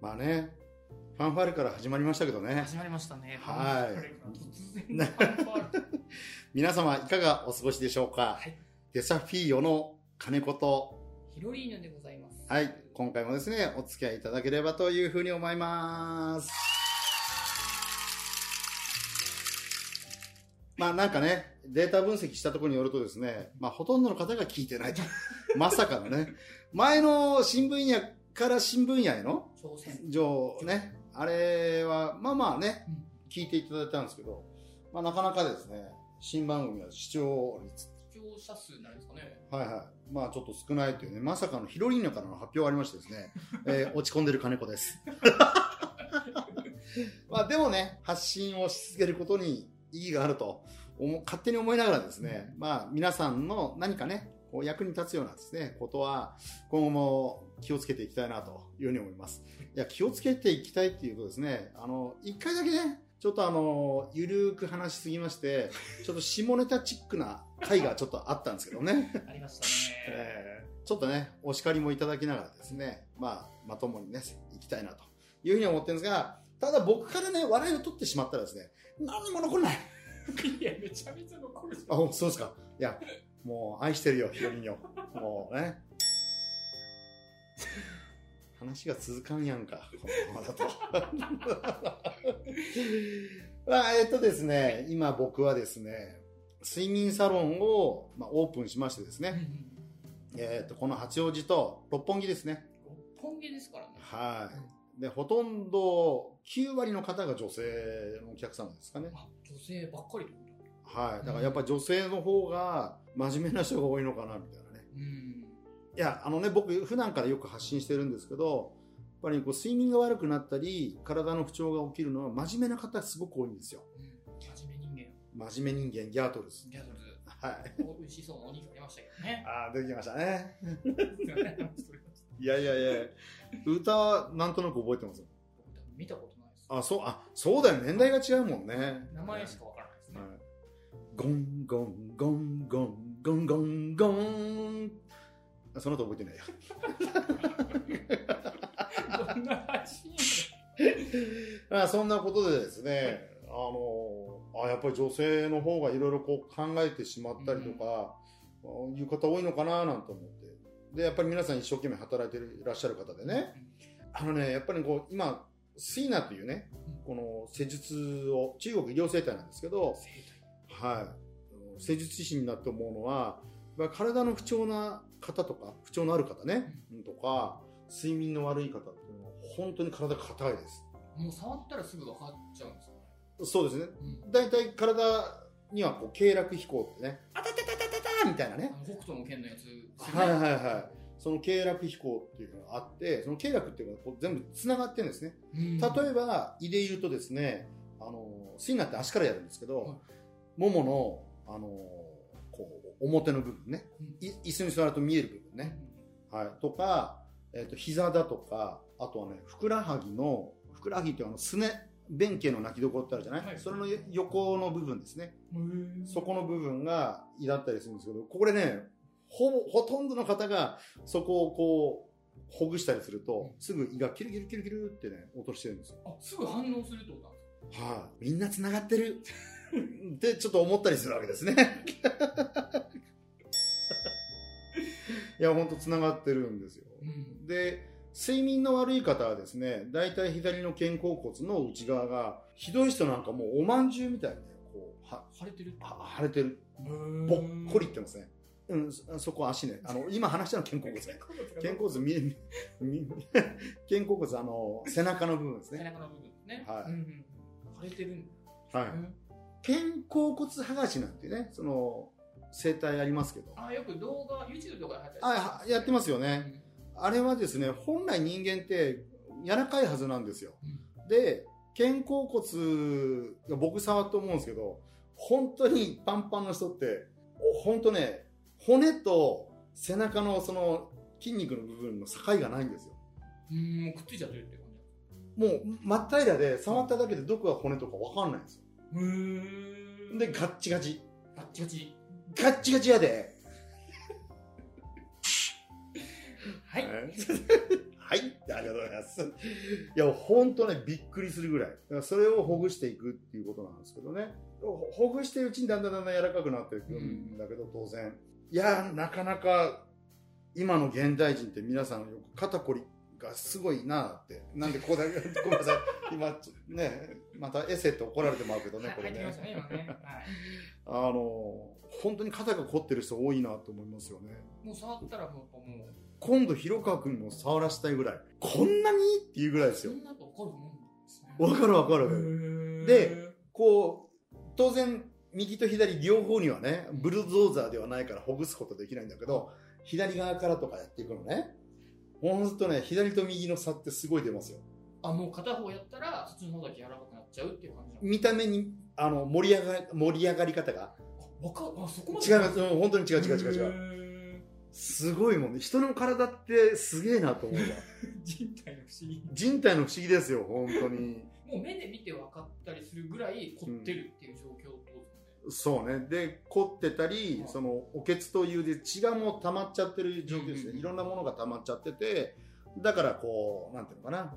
まあね、ファンファーレから始まりましたけどね。始まりましたね。はい 皆様いかがお過ごしでしょうか、はいデサフィーヨの金子と、ヒロリーヌでございます。はい、今回もですね、お付き合いいただければというふうに思います。まあなんかね、データ分析したところによるとですね、まあほとんどの方が聞いてないと。まさかのね、前の新聞社から新聞社への？挑戦。上ね、あれは、まあまあねうん、聞いていただいたんですけど、まあなかなかですね、新番組は視聴率、視聴者数になるんですかね。はいはい、まあちょっと少ないというね、まさかのヒロリーヌからの発表がありましてですね、えー落ち込んでる金子です。まあでもね、発信をし続けることに意義があると勝手に思いながらですね、まあ皆さんの何かね、こう役に立つようなですね、ことは今後も気をつけていきたいなというふうに思います。いや、気をつけていきたいっていうとですね、あの、一回だけね、ちょっとあの、ゆるーく話しすぎまして、ちょっと下ネタチックな回がちょっとあったんですけどね。ありましたね。えーちょっとね、お叱りもいただきながらですね、まあ、まともにね、いきたいなというふうに思ってるんですが、ただ僕からね、笑いを取ってしまったらですね、何にも残らない。いや、めちゃめちゃ残るじあ、そうですか？いや、もう愛してるよ、ひろりにょ。もうね。話が続かんやんか、このままだと。まあ、えっとですね、今僕はですね、睡眠サロンを、まあ、オープンしましてです。ね、えっと、この八王子と六本木ですね。六本木ですからね。はい。で、ほとんど9割の方が女性のお客様ですかね。あ、女性ばっかりはい。だからやっぱ女性の方が真面目な人が多いのかな、みたいなね。とうん。いや、あのね、僕普段からよく発信してるんですけど、やっぱりこう睡眠が悪くなったり、体の不調が起きるのは真面目な方すごく多いんですよ。うん真面目人真面目人間、ギャートルズ。間。ギャズルズ。はい。美味しそうなお肉ありましたけどね。ああ、出てきましたね。いやいやいや、歌はなんとなく覚えてます？よ。見たことないです。あ、そう、あ、そうだよ。年代が違うもんね。名前しかわからないですね。はいゴンゴンゴンゴンゴンゴンゴン。あその後覚えてないや。どんな あそんなことでですね、あのあやっぱり女性の方がいろいろこう考えてしまったりとか、いう方多いのかななんて思って。で、やっぱり皆さん一生懸命働いていらっしゃる方でね、あのね、やっぱりこう、今、シーナというね、この施術を、中国医療生態なんですけど、はい。施術師になって思うのは、体の不調な方とか、不調のある方ね、とか、睡眠の悪い方っていうのは、本当に体が硬いです。もう触ったらすぐ分かっちゃうんですかね？そうですね。うん大体体にはこう、経絡飛行ってね、あたたたたたたみたいなね北斗の剣のやつね。はいはいはい。その経絡飛行っていうのがあって、その経絡っていうのはこう全部繋がってるんですね。うん例えば、胃で言うとですね、あの、シンナって足からやるんですけど、はいももの、あの、こう、表の部分ね、椅子に座ると見える部分ね、はい、とか、えっ、と、膝だとか、あとはね、ふくらはぎの、ふくらはぎってあの、すね、弁慶の泣きどころってあるじゃない、はい。それの横の部分ですね。うんそこの部分が胃だったりするんですけど、これね、ほぼ、ほとんどの方がそこをこう、ほぐしたりすると、すぐ胃がキルキルキルキルってね、音してるんですよ。あ、すぐ反応するってことなんですか？はい、みんな繋がってる ってちょっと思ったりするわけですね。いや、ほんと繋がってるんですよ。うん。で、睡眠の悪い方はですね、大体左の肩甲骨の内側が、ひどい人なんかもうおまんじゅうみたいにね、こう、は、腫れてるは腫れてる。ぼぼっこりいってますね。うん、そそこ足ね。あの、今話したのは肩甲骨ね。肩甲骨見え、見肩甲骨、あの、背中の部分です背ね。中の部分ね。はいうんうん腫れてるんはい。肩甲骨剥がしなんてね、その、生態ありますけど。あ、よく動画、YouTube とかで入ったりあはやってますよね。あれはですね、本来人間って柔らかいはずなんですよ。うんで、肩甲骨が僕触って思うんですけど、本当にパンパンの人って、お本当ね、骨と背中のその筋肉の部分の境がないんですよ。うん、もうくっついちゃってるって感じもう真っ平らで触っただけでどこが骨とかわかんないんですよ。で、ガッチガチ。ガッチガチ。ガッチガチやで。はい。はい。はい。ありがとうございます。いや、本当ね、びっくりするぐらい。だからそれをほぐしていくっていうことなんですけどね。ほほぐしてるうちにだんだんだんだん柔らかくなっていくんだけど、当然。いや、なかなか、今の現代人って皆さんよく肩こりがすごいなって。なんでここだけ、ごめんなさい。今、ね、またエセって怒られてもらうけどね、これねね。はい。あの、本当に肩が凝ってる人多いなと思いますよね。もう触ったらもう、今度、広川君にも触らせたいぐらい。こんなに？っていうぐらいですよそん。なと怒るもんね。わかるわかる。るで、こう、当然、右と左両方にはね、ブルドーザーではないからほぐすことできないんだけど、左側からとかやっていくのね。ほんとね、左と右の差ってすごい出ますよ。あ、もう片方やったら、そっちの方だけ柔らかくなっちゃうっていう感じなの？見た目に、あの、盛り上が、盛り上がり方が。あわかあ、そこまで？違います。うん本当に違う違う違う違う。う。すごいもんね。人の体ってすげえなと思うわ。人体の不思議。人体の不思議ですよ、本当に。もう目で見て分かったりするぐらい凝ってるっていう状況。そうね。で、凝ってたりは、いその、おけつというで血がもう溜まっちゃってる状況ですね。いろんなものが溜まっちゃってて、だからこう、なんていうのかな。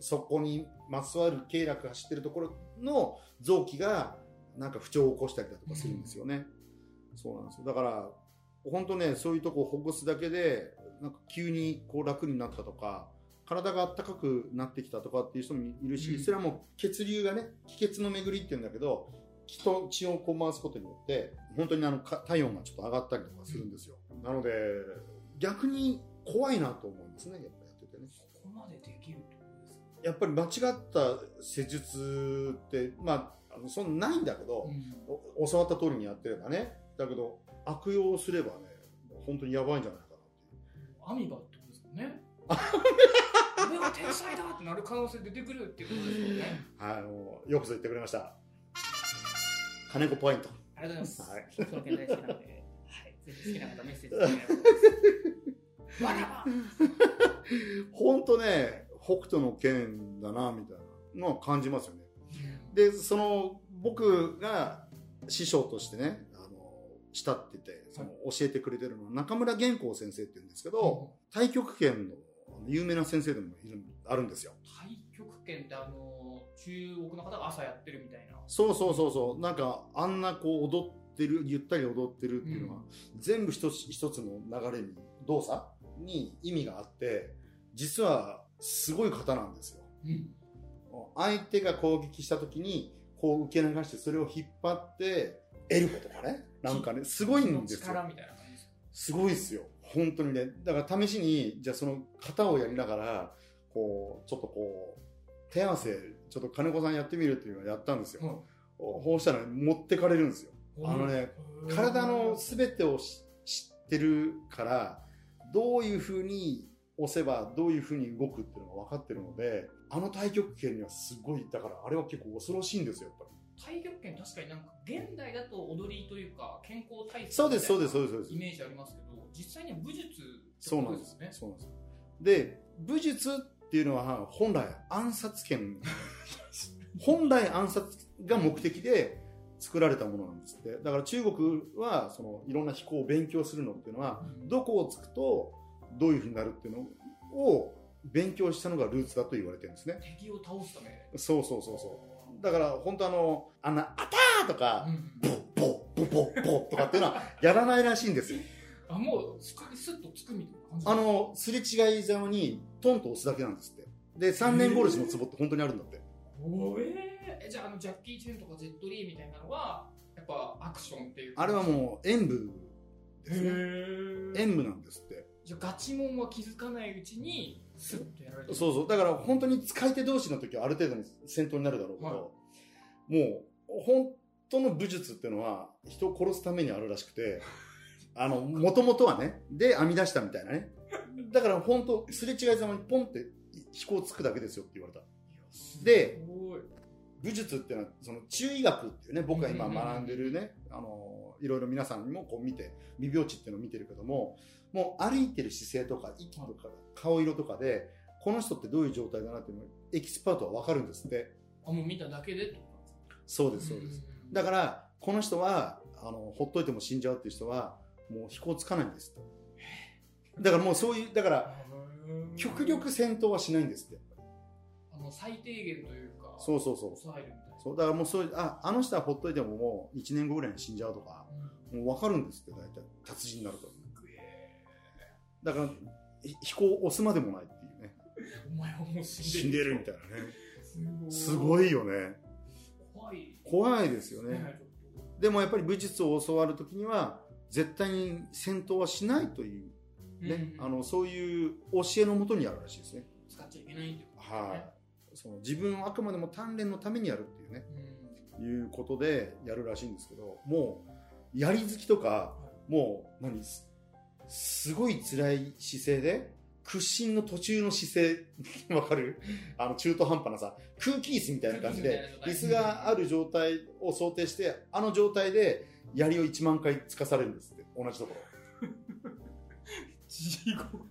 そこにまつわる経絡が走ってるところの臓器が、なんか不調を起こしたりだとかするんですよね。そうなんですよ。だから、本当ね、そういうとこをほぐすだけで、なんか急にこう楽になったとか、体が暖かくなってきたとかっていう人もいるし、うんそれはもう血流がね、気血の巡りっていうんだけど、気と血をこう回すことによって、本当にあのか体温がちょっと上がったりとかするんですよ。なので、逆に怖いなと思うんですね、やっぱやっててね。そこまでできるってことですか？やっぱり間違った施術って、まあ、あのそんなないんだけど、お教わった通りにやってればね、だけど、悪用すればね、本当にやばいんじゃないかなっていう。アミバってことですよね。俺が天才だってなる可能性出てくるっていうことですよね。はい、あのよくぞ言ってくれました。金子ポイント。ありがとうございます。はいその好きなはい、ぜひ好きな方メッセージお願いします。わ 本当ね、北斗の剣だな、みたいなのは感じますよね。で、その、僕が師匠としてね、あの、慕ってて、その教えてくれてるのは中村玄光先生って言うんですけど、太極拳のあの有名な先生でもいるあるんですよ。太極拳ってあの中国の方が朝やってるみたいな。そうそうそうそう。なんか、あんなこう踊ってる、ゆったり踊ってるっていうのは、全部一つ一つの流れに、動作に意味があって、実はすごい方なんですよ。うん。相手が攻撃した時に、こう受け流して、それを引っ張って、エルボとかね。なんかね、すごいんですよ。力みたいな感じです。すごいですよ。本当にね。だから試しに、じゃあその型をやりながら、こう、ちょっとこう、手合わせ、ちょっと金子さんやってみるっていうのをやったんですよ。こうしたら、持ってかれるんですよ。あのね、体の全てをし知ってるから、どういう風に押せばどういう風に動くっていうのが分かってるので、あの太極拳にはすごい、だからあれは結構恐ろしいんですよ、やっぱり。太極拳確かになんか現代だと踊りというか健康体操そうです、そうです、そううです、そうですイ。メージありますけど実際には武術ってそうなんですね。そうなんです。で、武術っていうのは本来暗殺拳、本来暗殺が目的で作られたものなんですって。だから中国はそのいろんな飛行を勉強するのっていうのは、うんどこをつくとどういうふうになるっていうのを勉強したのがルーツだと言われてるんですね。敵を倒すためそうそうそうそう。だから本当あの、あんな、あたーとか、うんボッボッボッボッボッとかっていうのはやらないらしいんですよ。あもうスカリスッとつくみたいな感じあの、すれ違いざまにトンと押すだけなんですって。で、3年殺しのツボって本当にあるんだって。おえーえじゃああのジャッキー・チェンとかジェット・リーみたいなのはやっぱアクションっていうあれはもう演武へですね。ー演武なんですって。じゃあガチモンは気づかないうちにスッとやられてるそうそう。だから本当に使い手同士の時はある程度の戦闘になるだろうけど、はいもう本当の武術っていうのは人を殺すためにあるらしくて、あの、もともとはね、で編み出したみたいなね。だから本当、すれ違いざまにポンって飛行つくだけですよって言われた。で、武術っていうのはその中医学っていうね僕が今学んでるねあのいろいろ皆さんにもこう見て未病値っていうのを見てるけどももう歩いてる姿勢とか息とか顔色とかでこの人ってどういう状態だなっていうのをエキスパートは分かるんですって。あもう見ただけでそうですそうです。ん。だからこの人はあのほっといても死んじゃうっていう人はもう飛行つかないんですってだからもうそういうだから極力戦闘はしないんですって。あの最低限というかそうそうそう。抑えるみたいなそうだからもうそういう、あ、あの人はほっといてももう1年後ぐらいに死んじゃうとか、もう分かるんですって、大体。達人になると。だから、ひ飛行を押すまでもないっていうね。お前はもう死死んんでるでるみたいなね。すすごいよね。怖い怖いですよね。ねでもやっぱり武術を教わるときには、絶対に戦闘はしないという、ね、うんあの、そういう教えのもとにあるらしいですね。使っちゃいけないってことはい。その自分をあくまでも鍛錬のためにやるっていうね、うん。いうことでやるらしいんですけど、もう、やり好きとか、もう、何？す、すごい辛い姿勢で、屈伸の途中の姿勢、わかる？あの、中途半端なさ、空気椅子みたいな感じで、椅子が。ある状態を想定して、あの状態で、槍を1万回つかされるんですって、同じところ。地獄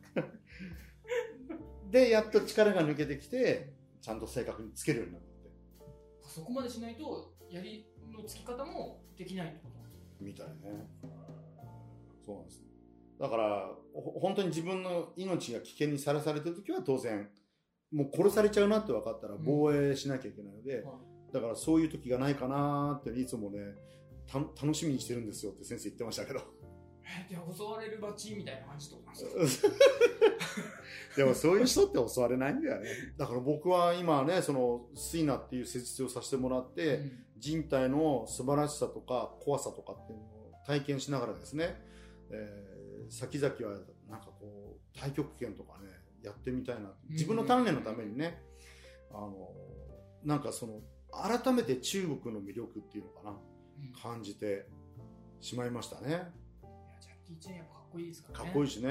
で、やっと力が抜けてきて、ちゃんと正確につけるようになって。そこまでしないと槍のつき方もできないってことなんですか？みたいね。そうなんです。だから、ほ本当に自分の命が危険にさらされてるときは当然、もう殺されちゃうなって分かったら防衛しなきゃいけないので、はいだからそういう時がないかなっていつもね、た楽しみにしてるんですよって先生言ってましたけど。えじゃあ襲われるバチみたいな感じとか でもそういう人って襲われないんだよね。だから僕は今ね、その、スイナっていう施術をさせてもらって、うん。人体の素晴らしさとか怖さとかっていうのを体験しながらですね、えー先々はなんかこう太極拳とかねやってみたいな。自分の鍛錬のためにね、あのなんかその改めて中国の魅力っていうのかなうん。感じてしまいましたねキー・チェンやっぱかっこいいですからね。かっこいいしね、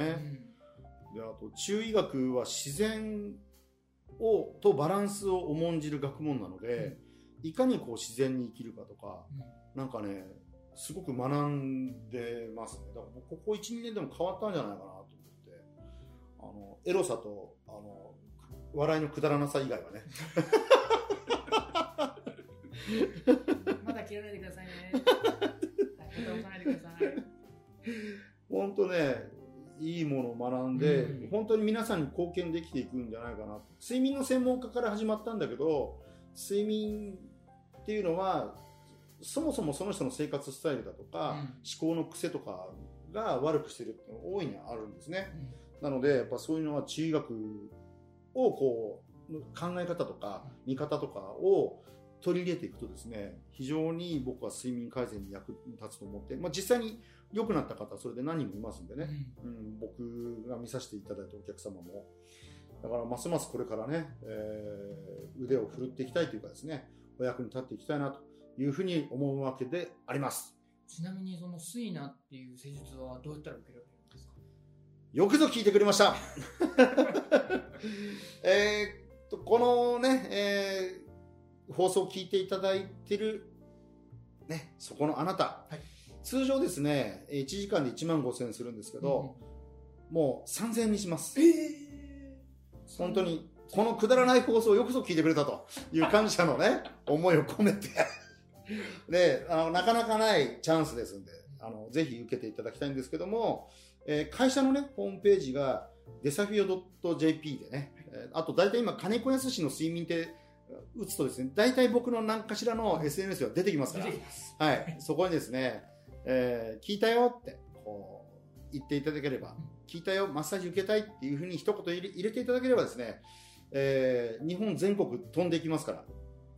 であと中医学は自然をとバランスを重んじる学問なので、いかにこう自然に生きるかとかうん。うんなんかね、すごく学んでますね。だから僕ここ1、2年でも変わったんじゃないかなと思って。あの、エロさと、あの、笑いのくだらなさ以外はね。まだ切らないでくださいね。はいボタン押さないでください本当ね、いいものを学んで、うん本当に皆さんに貢献できていくんじゃないかな。睡眠の専門家から始まったんだけど、睡眠っていうのは、そもそもその人の生活スタイルだとか、うん思考の癖とかが悪くしてるっていうのが大いにあるんですね。うんなので、やっぱそういうのは中医学をこう、考え方とか見方とかを取り入れていくとですね、非常に僕は睡眠改善に役立つと思って、まあ実際に良くなった方はそれで何人もいますんでね、うん、僕が見させていただいたお客様も。だからますますこれからね、えー腕を振るっていきたいというかですね、お役に立っていきたいなというふうに思うわけであります。ちなみにそのスイナっていう施術はどうやったら受けられるんですか？よくぞ聞いてくれました。えーっと、このね、えー放送を聞いていただいてる、ね、そこのあなた。はい通常ですね、1時間で1万5000円するんですけど、もう3000円にします。ええ本当に、このくだらない放送をよくぞ聞いてくれたという感謝のね、思いを込めて、で、あの、なかなかないチャンスですんで、あの、ぜひ受けていただきたいんですけども、えー会社のね、ホームページが、デサフィオ .jp でね、えーあと大体今、金子康の睡眠って打つとですね、大体僕の何かしらの SNS が出てきますから。はい、そこにですね、えー聞いたよって、こう、言っていただければ、聞いたよ、マッサージ受けたいっていうふうに一言入れていただければですね、えー日本全国飛んでいきますから。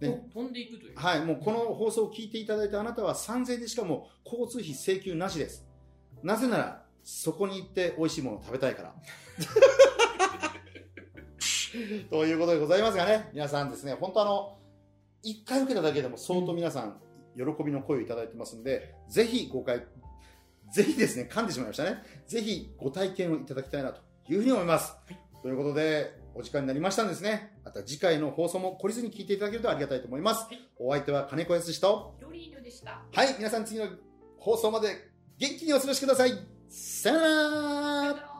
ね。お飛んでいくというはい、もうこの放送を聞いていただいたあなたは3000円でしかも交通費請求なしです。なぜなら、そこに行って美味しいものを食べたいから。ということでございますがね、皆さんですね、本当あの、一回受けただけでも相当皆さん、喜びの声をいただいてますんで、ぜひご回、ぜひですね、噛んでしまいましたね。ぜひご体験をいただきたいなというふうに思います。ということで、お時間になりましたんですね。また次回の放送も懲りずに聞いていただけるとありがたいと思います。はいお相手は金子康と、より犬でしたはい、皆さん次の放送まで元気にお過ごしください。さよなら